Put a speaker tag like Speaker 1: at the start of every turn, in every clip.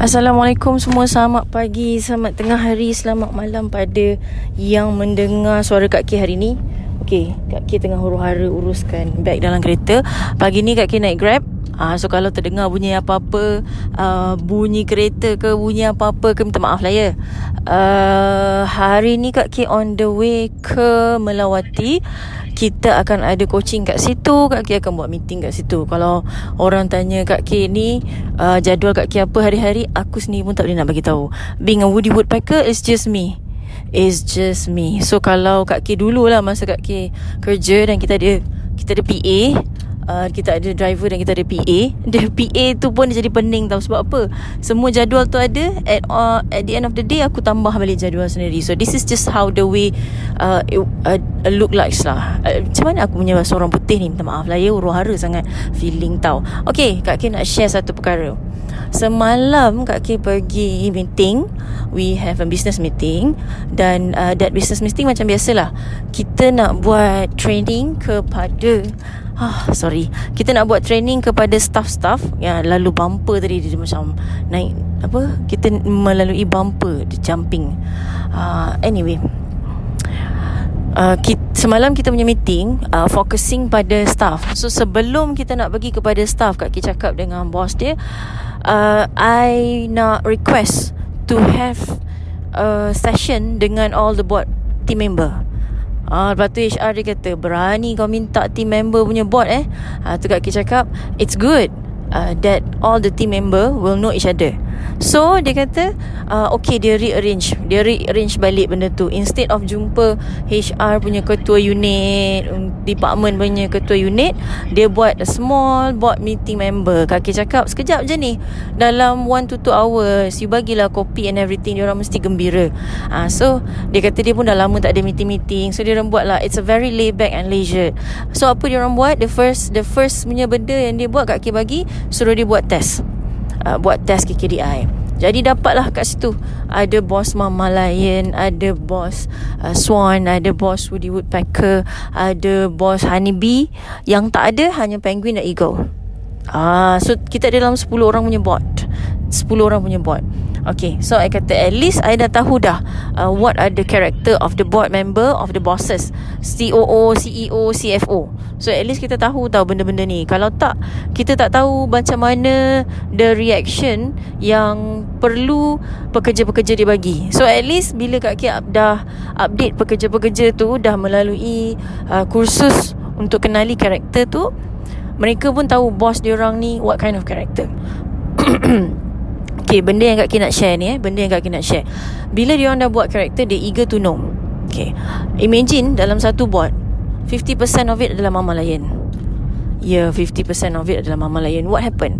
Speaker 1: Assalamualaikum semua. Selamat pagi Selamat tengah hari Selamat malam pada Yang mendengar suara Kak K hari ni. Okay Kak K tengah huru-hara Uruskan beg dalam kereta. Pagi ni Kak K naik Grab. Uh, so kalau terdengar bunyi apa-apa uh, Bunyi kereta ke Bunyi apa-apa ke Minta maaf lah ya. Uh, Hari ni Kak K on the way ke Melawati kita akan ada coaching kat situ Kak Ki akan buat meeting kat situ. Kalau orang tanya Kak Ki ni uh, Jadual Kak Ki apa hari-hari Aku sendiri pun tak boleh nak bagi tahu. Being a Woody Woodpecker It's just me. It's just me. So kalau Kak Ki dululah Masa Kak Ki kerja Dan kita ada Kita ada PA uh, kita ada driver dan kita ada PA. The PA tu pun dia jadi pening tau sebab apa? Semua jadual tu ada at uh, at the end of the day aku tambah balik jadual sendiri. So this is just how the way uh, it, uh, look like lah. Uh, macam mana aku punya seorang putih ni? Minta maaf lah ya huru-hara sangat feeling tau. Okay, Kak K nak share satu perkara. Semalam Kak K pergi meeting We have a business meeting Dan uh, that business meeting macam biasalah Kita nak buat training kepada Ah, sorry. Kita nak buat training kepada staff-staff yang lalu bumper tadi dia macam naik apa? Kita melalui bumper di jumping. Uh, anyway. Uh, kita, semalam kita punya meeting uh, focusing pada staff. So sebelum kita nak bagi kepada staff Kak Ki cakap dengan bos dia, uh, I nak request to have a session dengan all the board team member. Ah, lepas tu HR dia kata Berani kau minta team member punya board eh? Ah, Tu Kak Ki cakap It's good uh, That all the team member Will know each other So dia kata uh, Okay dia rearrange. Dia rearrange balik benda tu. Instead of jumpa HR punya ketua unit um, Department punya ketua unit Dia buat a small board meeting member. Kaki cakap sekejap je ni. Dalam 1 to 2 hours You bagilah kopi and everything. Dia orang mesti gembira. Uh, So dia kata dia pun dah lama tak ada meeting-meeting. So dia orang buat lah. It's a very laid back and leisure So apa dia orang buat? The first the first punya benda yang dia buat Kaki bagi Suruh dia buat test uh, buat test KKDI. Jadi dapatlah kat situ ada bos Mama Lion, ada bos uh, Swan, ada bos Woody Woodpecker, ada bos Honeybee. Yang tak ada hanya Penguin dan Eagle. Ah, so kita ada dalam 10 orang punya bot. 10 orang punya bot. Okay So I kata At least I dah tahu dah uh, What are the character Of the board member Of the bosses COO CEO CFO So at least kita tahu tahu Benda-benda ni. Kalau tak Kita tak tahu Macam mana The reaction Yang Perlu Pekerja-pekerja dia bagi. So at least Bila Kak Kia dah Update pekerja-pekerja tu Dah melalui uh, Kursus Untuk kenali karakter tu Mereka pun tahu Bos dia orang ni What kind of character Okay benda yang Kak Ki nak share ni eh. Benda yang Kak Ki nak share. Bila dia orang dah buat karakter Dia eager to know. Okay. Imagine dalam satu board 50% of it adalah Mama Lion Ya yeah, 50% of it adalah Mama Lion What happened?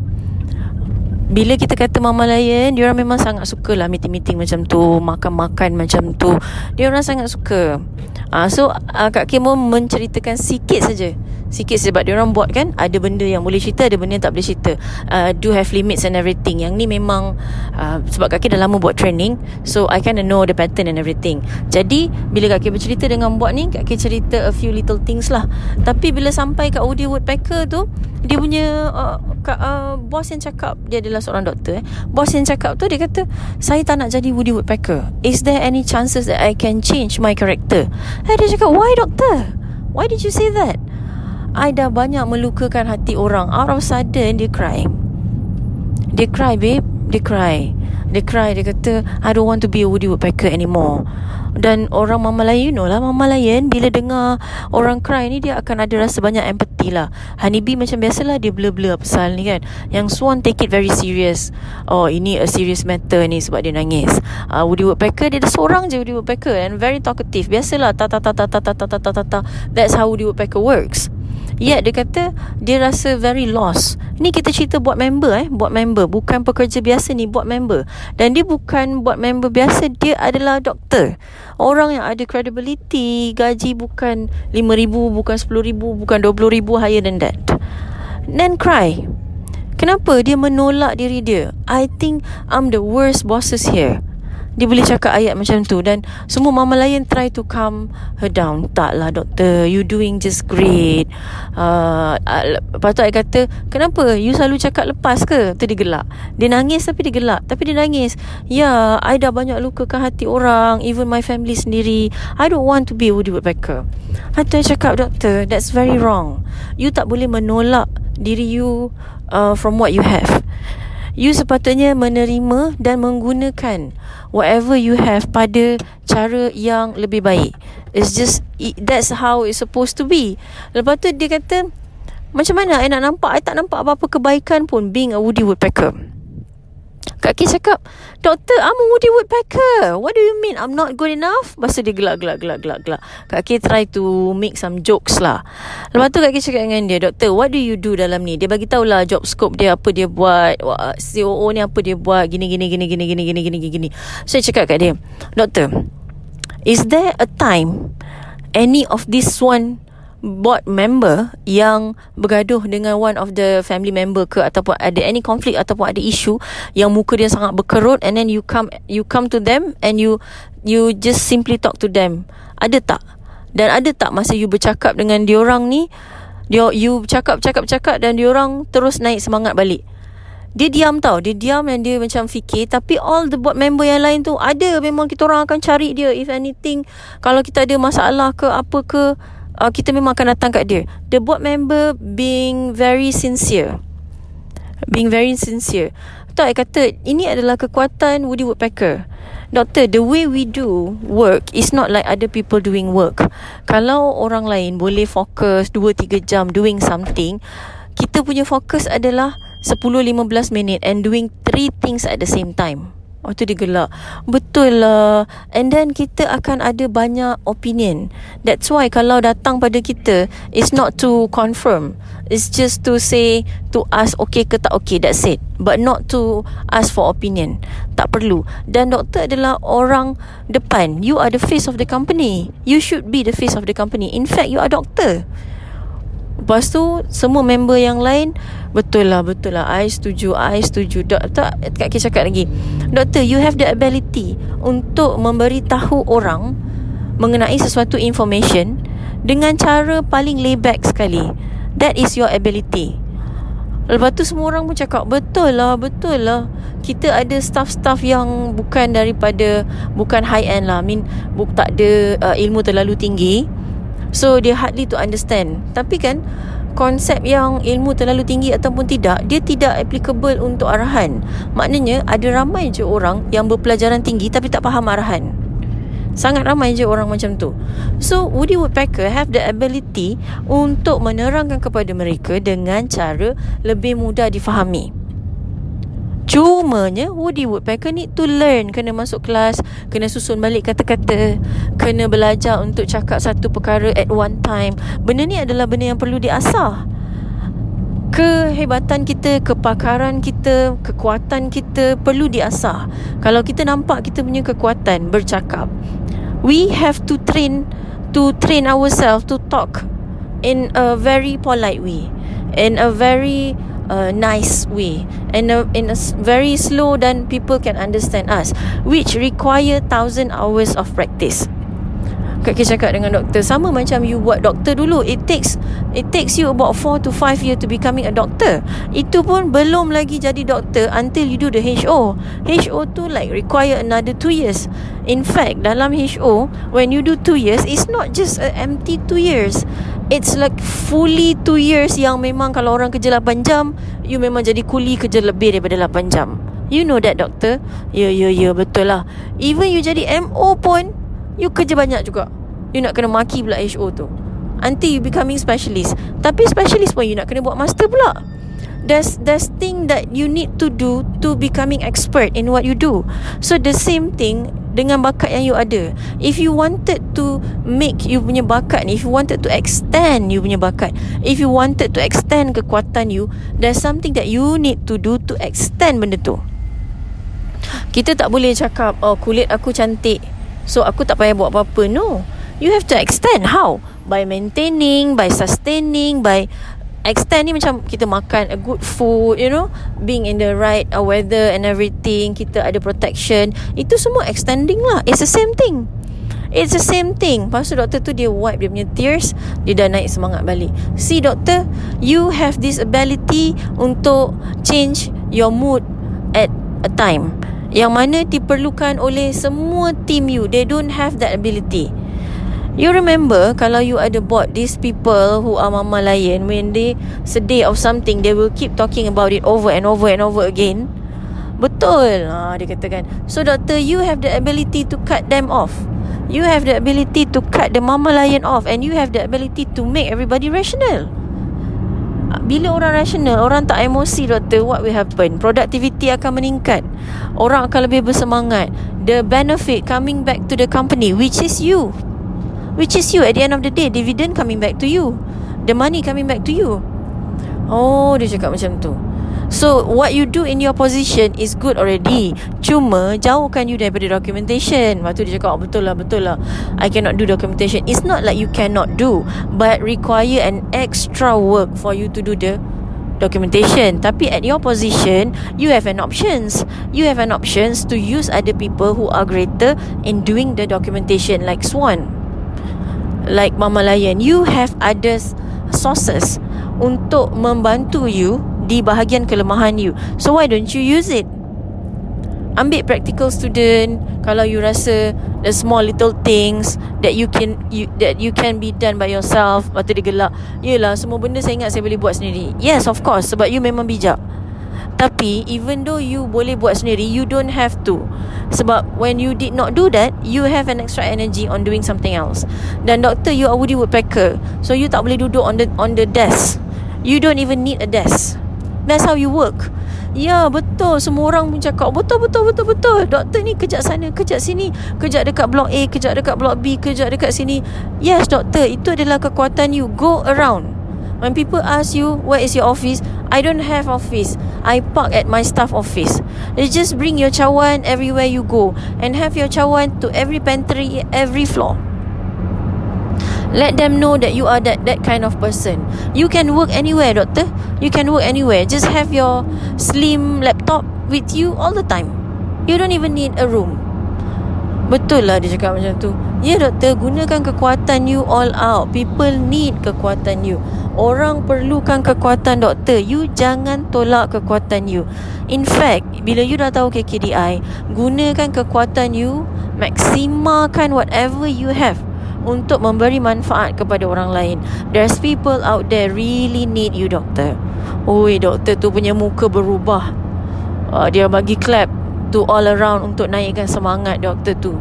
Speaker 1: Bila kita kata Mama Lion Dia orang memang sangat suka lah Meeting-meeting macam tu Makan-makan macam tu. Dia orang sangat suka. Uh, So uh, Kak Kim menceritakan sikit saja sikit sebab dia orang buat kan ada benda yang boleh cerita ada benda yang tak boleh cerita. Uh, do have limits and everything. Yang ni memang uh, sebab kaki dah lama buat training so I kind of know the pattern and everything. Jadi bila kaki bercerita dengan buat ni kaki cerita a few little things lah. Tapi bila sampai kat Woody Woodpecker tu dia punya uh, ka, uh, boss yang cakap dia adalah seorang doktor eh. boss yang cakap tu dia kata saya tak nak jadi Woody Woodpecker. Is there any chances that I can change my character? Eh, dia cakap why doctor? Why did you say that I dah banyak melukakan hati orang Out of sudden Dia cry Dia cry babe Dia cry Dia cry Dia kata I don't want to be a Woody Woodpecker anymore Dan orang Mama Lion You know lah Mama Lion Bila dengar Orang cry ni Dia akan ada rasa banyak empathy lah Honeybee macam biasalah Dia blur-blur pasal ni kan Yang Swan take it very serious Oh ini a serious matter ni Sebab dia nangis uh, Woody Woodpecker Dia ada seorang je Woody Woodpecker And very talkative Biasalah ta ta ta ta ta ta ta ta ta ta That's how Woody Woodpecker works Yet dia kata Dia rasa very lost. Ni kita cerita buat member eh Buat member. Bukan pekerja biasa ni Buat member. Dan dia bukan buat member biasa Dia adalah doktor. Orang yang ada credibility Gaji bukan RM5,000 Bukan RM10,000 Bukan RM20,000 Higher than that. Then cry. Kenapa dia menolak diri dia? I think I'm the worst bosses here dia boleh cakap ayat macam tu. Dan semua mama lain try to calm her down. Tak lah doktor you doing just great. Uh, lepas tu I kata kenapa? You selalu cakap lepas ke? Tu dia gelak. Dia nangis tapi dia gelak. Tapi dia nangis. Ya I dah banyak lukakan hati orang even my family sendiri. I don't want to be Woody Woodpecker. Lepas tu cakap doktor that's very wrong. You tak boleh menolak diri you uh, from what you have You sepatutnya menerima dan menggunakan whatever you have pada cara yang lebih baik. It's just it, that's how it's supposed to be. Lepas tu dia kata macam mana I nak nampak I tak nampak apa-apa kebaikan pun being a woody woodpecker. Kak Ki cakap Doktor I'm a Woody Woodpecker. What do you mean I'm not good enough? Lepas tu dia gelak gelak gelak gelak gelak. Kak Ki try to Make some jokes lah. Lepas tu Kak Ki cakap dengan dia Doktor what do you do dalam ni? Dia bagi tahulah Job scope dia Apa dia buat COO ni apa dia buat Gini gini gini gini gini gini gini gini. So saya cakap kat dia Doktor Is there a time Any of this one board member yang bergaduh dengan one of the family member ke ataupun ada any conflict ataupun ada issue yang muka dia sangat berkerut and then you come you come to them and you you just simply talk to them. Ada tak? Dan ada tak masa you bercakap dengan diorang ni dia you cakap cakap cakap dan diorang terus naik semangat balik? Dia diam tau. Dia diam dan dia macam fikir. Tapi all the board member yang lain tu Ada. Memang kita orang akan cari dia. If anything Kalau kita ada masalah ke Apa ke uh, kita memang akan datang kat dia. The board member being very sincere. Being very sincere. Tak, I kata ini adalah kekuatan Woody Woodpecker. Doktor, the way we do work is not like other people doing work. Kalau orang lain boleh fokus 2-3 jam doing something, kita punya fokus adalah 10-15 minit and doing three things at the same time. Oh tu dia gelak Betul lah. And then kita akan ada banyak opinion. That's why kalau datang pada kita It's not to confirm. It's just to say To ask okay ke tak okay That's it. But not to ask for opinion. Tak perlu. Dan doktor adalah orang depan. You are the face of the company. You should be the face of the company. In fact you are doctor Lepas tu Semua member yang lain Betul lah Betul lah. I setuju I setuju. Dok, tak Kak Kay cakap lagi. Doktor you have the ability Untuk memberitahu orang Mengenai sesuatu information Dengan cara paling layback sekali. That is your ability. Lepas tu semua orang pun cakap Betul lah Betul lah. Kita ada staff-staff yang Bukan daripada Bukan high end lah. I mean Tak ada uh, ilmu terlalu tinggi So dia hardly to understand. Tapi kan Konsep yang ilmu terlalu tinggi ataupun tidak Dia tidak applicable untuk arahan. Maknanya ada ramai je orang Yang berpelajaran tinggi tapi tak faham arahan. Sangat ramai je orang macam tu. So Woody Woodpecker have the ability Untuk menerangkan kepada mereka Dengan cara lebih mudah difahami Cumanya Woody Woodpecker need to learn Kena masuk kelas Kena susun balik kata-kata Kena belajar untuk cakap satu perkara at one time. Benda ni adalah benda yang perlu diasah. Kehebatan kita, kepakaran kita, kekuatan kita perlu diasah. Kalau kita nampak kita punya kekuatan bercakap We have to train To train ourselves to talk In a very polite way In a very nice way and a, in a very slow then people can understand us which require thousand hours of practice. Kak Kay cakap dengan doktor Sama macam you buat doktor dulu It takes It takes you about 4 to 5 years To becoming a doctor. Itu pun belum lagi jadi doktor Until you do the HO HO tu like Require another 2 years. In fact Dalam HO When you do 2 years It's not just a empty 2 years It's like fully 2 years Yang memang Kalau orang kerja 8 jam You memang jadi kuli Kerja lebih daripada 8 jam. You know that doctor Ya ya ya betul lah. Even you jadi MO pun You kerja banyak juga. You nak kena maki pula HO tu. Until you becoming specialist. Tapi specialist pun you nak kena buat master pula There's, there's thing that you need to do To becoming expert in what you do. So the same thing Dengan bakat yang you ada. If you wanted to Make you punya bakat ni If you wanted to extend You punya bakat If you wanted to extend kekuatan you There's something that you need to do To extend benda tu. Kita tak boleh cakap Oh kulit aku cantik So aku tak payah buat apa-apa. No. You have to extend. How? By maintaining By sustaining By extend ni macam kita makan a good food you know being in the right uh, weather and everything kita ada protection. Itu semua extending lah. It's the same thing. It's the same thing. Lepas tu doktor tu Dia wipe dia punya tears Dia dah naik semangat balik. See doktor You have this ability Untuk Change Your mood At a time. Yang mana diperlukan oleh Semua team you. They don't have that ability You remember Kalau you ada bought These people Who are mama lion When they Sedih of something They will keep talking about it Over and over and over again Betul ha, Dia katakan So doktor You have the ability To cut them off You have the ability to cut the mama lion off and you have the ability to make everybody rational. Bila orang rational, orang tak emosi doktor, what will happen? Productivity akan meningkat. Orang akan lebih bersemangat. The benefit coming back to the company, which is you. Which is you at the end of the day, dividend coming back to you. The money coming back to you. Oh, dia cakap macam tu. So what you do in your position is good already. Cuma jauhkan you daripada documentation. Lepas tu dia cakap oh, betul lah betul lah. I cannot do documentation. It's not like you cannot do But require an extra work for you to do the documentation. Tapi at your position You have an options. You have an options to use other people who are greater In doing the documentation Like Swan Like Mama Lion You have other sources Untuk membantu you di bahagian kelemahan you. So why don't you use it? Ambil practical student kalau you rasa the small little things that you can you that you can be done by yourself. Lepas tu dia gelak. Yelah semua benda saya ingat saya boleh buat sendiri. Yes of course sebab you memang bijak. Tapi even though you boleh buat sendiri You don't have to. Sebab when you did not do that You have an extra energy on doing something else. Dan doktor you are Woody Woodpecker. So you tak boleh duduk on the on the desk. You don't even need a desk. That's how you work. Ya betul. Semua orang pun cakap Betul betul betul betul. Doktor ni kejap sana Kejap sini Kejap dekat blok A Kejap dekat blok B Kejap dekat sini. Yes doktor Itu adalah kekuatan you. Go around. When people ask you Where is your office I don't have office I park at my staff office You just bring your cawan Everywhere you go And have your cawan To every pantry Every floor Let them know that you are that that kind of person. You can work anywhere, doctor. You can work anywhere. Just have your slim laptop with you all the time. You don't even need a room. Betul lah dia cakap macam tu. Ya doktor, gunakan kekuatan you all out. People need kekuatan you. Orang perlukan kekuatan doktor. You jangan tolak kekuatan you. In fact, bila you dah tahu KKDI, gunakan kekuatan you, maksimalkan whatever you have untuk memberi manfaat kepada orang lain. There's people out there really need you doctor. Oi doktor tu punya muka berubah. Uh, dia bagi clap to all around untuk naikkan semangat doktor tu.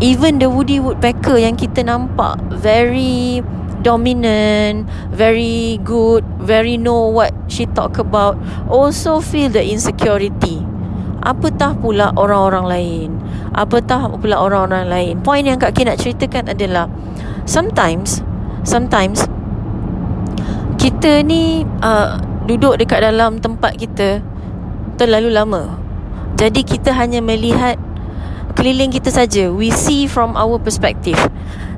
Speaker 1: Even the Woody Woodpecker yang kita nampak very dominant, very good, very know what she talk about, also feel the insecurity. Apatah pula orang-orang lain. Apatah pula orang-orang lain. Point yang Kak K nak ceritakan adalah Sometimes Sometimes Kita ni uh, Duduk dekat dalam tempat kita Terlalu lama. Jadi kita hanya melihat Keliling kita saja. We see from our perspective.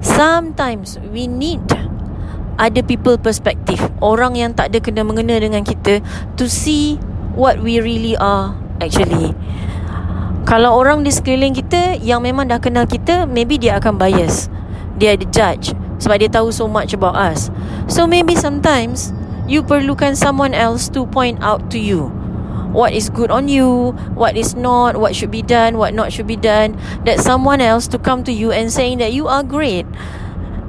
Speaker 1: Sometimes We need Ada people perspective. Orang yang tak ada kena-mengena dengan kita To see What we really are actually. Kalau orang di sekeliling kita yang memang dah kenal kita maybe dia akan bias. Dia ada judge sebab dia tahu so much about us. So maybe sometimes you perlukan someone else to point out to you what is good on you what is not what should be done what not should be done. That someone else to come to you and saying that you are great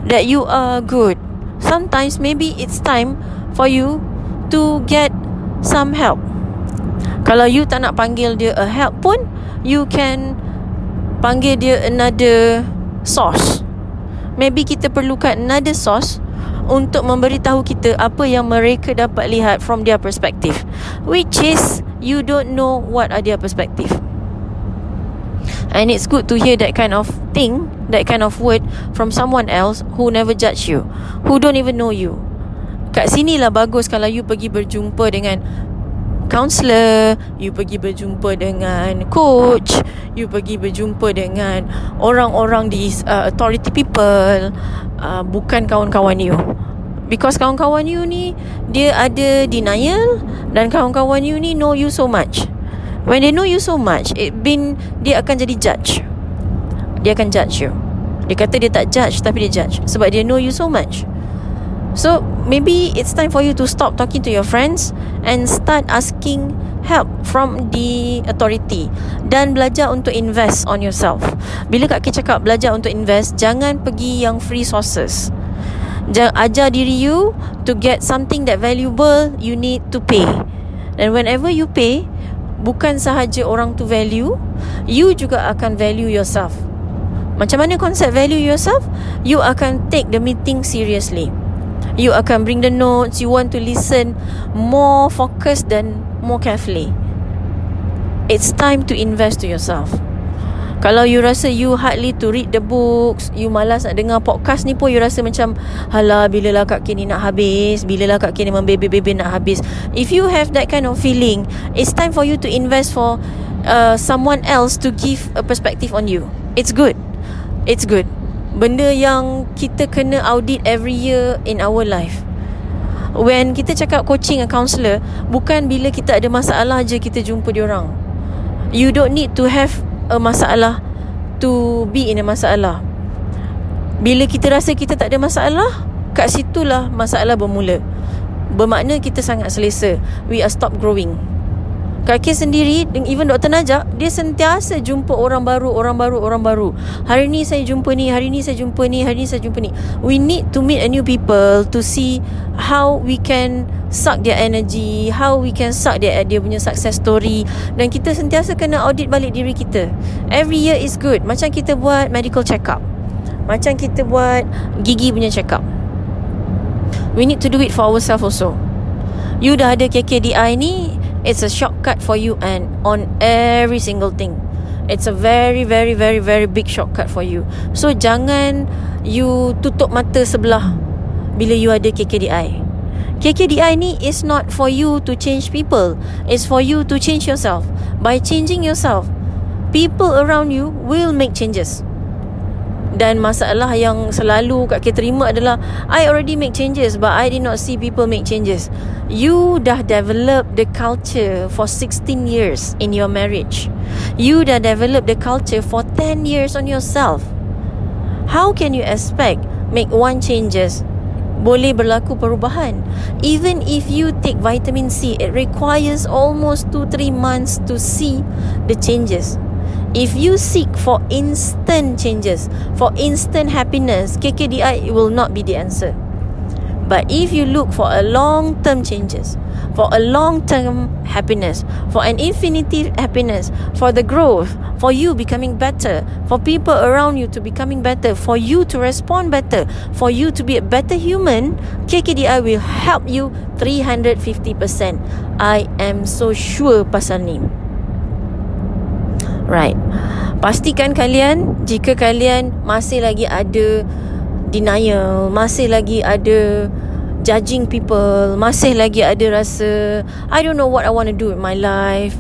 Speaker 1: that you are good sometimes maybe it's time for you to get some help. Kalau you tak nak panggil dia a help pun You can Panggil dia another Source. Maybe kita perlukan another source Untuk memberitahu kita Apa yang mereka dapat lihat From their perspective Which is You don't know What are their perspective. And it's good to hear that kind of thing That kind of word From someone else Who never judge you Who don't even know you. Kat sini lah bagus Kalau you pergi berjumpa dengan counselor you pergi berjumpa dengan coach you pergi berjumpa dengan orang-orang di uh, authority people uh, bukan kawan-kawan you. Because kawan-kawan you ni Dia ada denial Dan kawan-kawan you ni Know you so much. When they know you so much It been Dia akan jadi judge Dia akan judge you Dia kata dia tak judge Tapi dia judge Sebab dia know you so much So maybe it's time for you to stop talking to your friends and start asking help from the authority dan belajar untuk invest on yourself. Bila Kak Ki cakap belajar untuk invest, jangan pergi yang free sources. Jangan ajar diri you to get something that valuable you need to pay. And whenever you pay, bukan sahaja orang tu value, you juga akan value yourself. Macam mana konsep value yourself? You akan take the meeting seriously. You akan bring the notes, you want to listen more focused dan more carefully. It's time to invest to yourself. Kalau you rasa you hardly to read the books You malas nak dengar podcast ni pun You rasa macam Hala bila lah Kak Kini nak habis Bila lah Kak Kini membebe-bebe nak habis If you have that kind of feeling It's time for you to invest for uh, Someone else to give a perspective on you It's good It's good Benda yang kita kena audit every year in our life When kita cakap coaching a counselor Bukan bila kita ada masalah je kita jumpa diorang You don't need to have a masalah to be in a masalah. Bila kita rasa kita tak ada masalah, kat situlah masalah bermula. Bermakna kita sangat selesa. We are stop growing. Kaki sendiri Even Dr. Najak Dia sentiasa jumpa orang baru Orang baru Orang baru. Hari ni saya jumpa ni Hari ni saya jumpa ni Hari ni saya jumpa ni. We need to meet a new people To see How we can Suck their energy How we can suck their Dia punya success story. Dan kita sentiasa kena audit balik diri kita. Every year is good. Macam kita buat medical check up Macam kita buat Gigi punya check up We need to do it for ourselves also. You dah ada KKDI ni It's a shortcut for you and on every single thing. It's a very very very very big shortcut for you. So jangan you tutup mata sebelah bila you ada KKDI. KKDI ni is not for you to change people. It's for you to change yourself. By changing yourself, people around you will make changes. Dan masalah yang selalu kat kita terima adalah I already make changes but I did not see people make changes. You dah develop the culture for 16 years in your marriage. You dah develop the culture for 10 years on yourself. How can you expect make one changes boleh berlaku perubahan even if you take vitamin C it requires almost 2 3 months to see the changes If you seek for instant changes, for instant happiness, KKDI will not be the answer. But if you look for a long term changes, for a long term happiness, for an infinity happiness, for the growth, for you becoming better, for people around you to becoming better, for you to respond better, for you to be a better human, KKDI will help you 350%. I am so sure pasal ni. Right. Pastikan kalian Jika kalian Masih lagi ada Denial Masih lagi ada Judging people Masih lagi ada rasa I don't know what I want to do in my life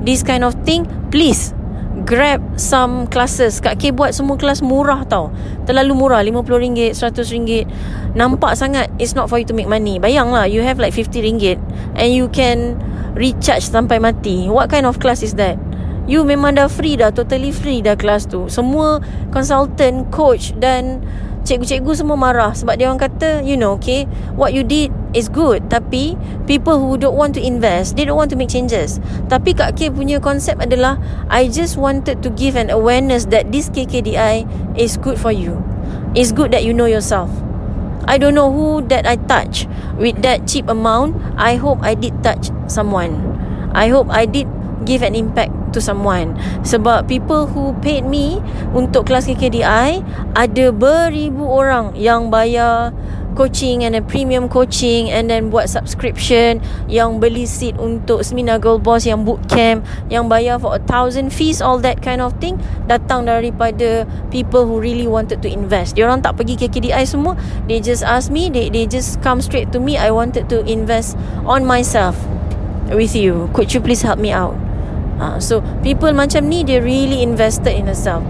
Speaker 1: This kind of thing Please Grab some classes. Kak K buat semua kelas murah tau. Terlalu murah RM50 RM100 Nampak sangat It's not for you to make money. Bayanglah You have like RM50 And you can Recharge sampai mati. What kind of class is that You memang dah free dah Totally free dah kelas tu. Semua consultant, coach dan Cikgu-cikgu semua marah Sebab dia orang kata You know okay What you did is good. Tapi People who don't want to invest They don't want to make changes. Tapi Kak K punya konsep adalah I just wanted to give an awareness That this KKDI Is good for you. It's good that you know yourself. I don't know who that I touch With that cheap amount. I hope I did touch someone. I hope I did give an impact to someone. Sebab people who paid me untuk kelas KKDI ada beribu orang yang bayar coaching and then premium coaching and then buat subscription yang beli seat untuk seminar Gold Boss yang boot camp yang bayar for a thousand fees all that kind of thing datang daripada people who really wanted to invest. Dia orang tak pergi KKDI semua. They just ask me they they just come straight to me I wanted to invest on myself with you. Could you please help me out uh, so people macam ni they really invested in herself.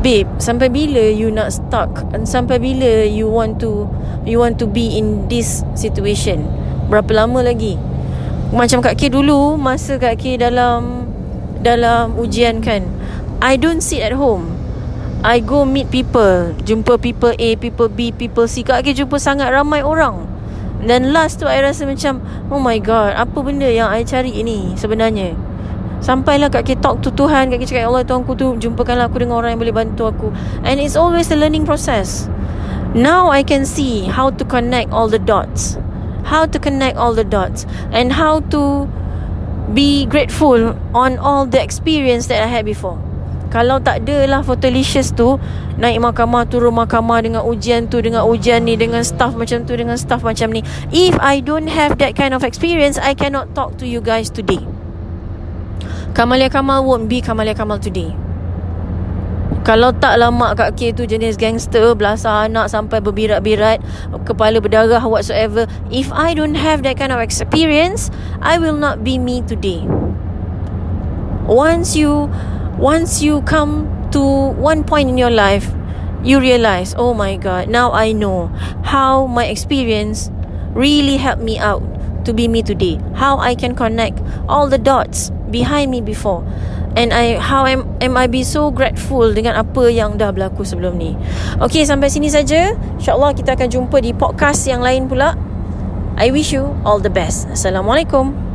Speaker 1: Babe sampai bila you nak stuck? And sampai bila you want to you want to be in this situation? Berapa lama lagi? Macam Kak K dulu masa Kak K dalam dalam ujian kan I don't sit at home. I go meet people Jumpa people A, people B, people C. Kak K jumpa sangat ramai orang. Dan last tu I rasa macam Oh my god Apa benda yang I cari ini Sebenarnya Sampailah Kak K talk to Tuhan Kak cakap Ya Allah Tuhan ku tu Jumpakanlah aku dengan orang yang boleh bantu aku. And it's always a learning process. Now I can see How to connect all the dots. How to connect all the dots. And how to Be grateful On all the experience That I had before. Kalau tak ada lah Photolicious tu Naik mahkamah Turun mahkamah Dengan ujian tu Dengan ujian ni Dengan staff macam tu Dengan staff macam ni. If I don't have that kind of experience I cannot talk to you guys today Kamalia Kamal won't be Kamalia Kamal today kalau tak lama Kak K tu jenis gangster Belasah anak sampai berbirat-birat Kepala berdarah whatsoever If I don't have that kind of experience I will not be me today Once you once you come to one point in your life, you realize, oh my God, now I know how my experience really helped me out to be me today. How I can connect all the dots behind me before. And I how am am I be so grateful dengan apa yang dah berlaku sebelum ni. Okay, sampai sini saja. InsyaAllah kita akan jumpa di podcast yang lain pula. I wish you all the best. Assalamualaikum.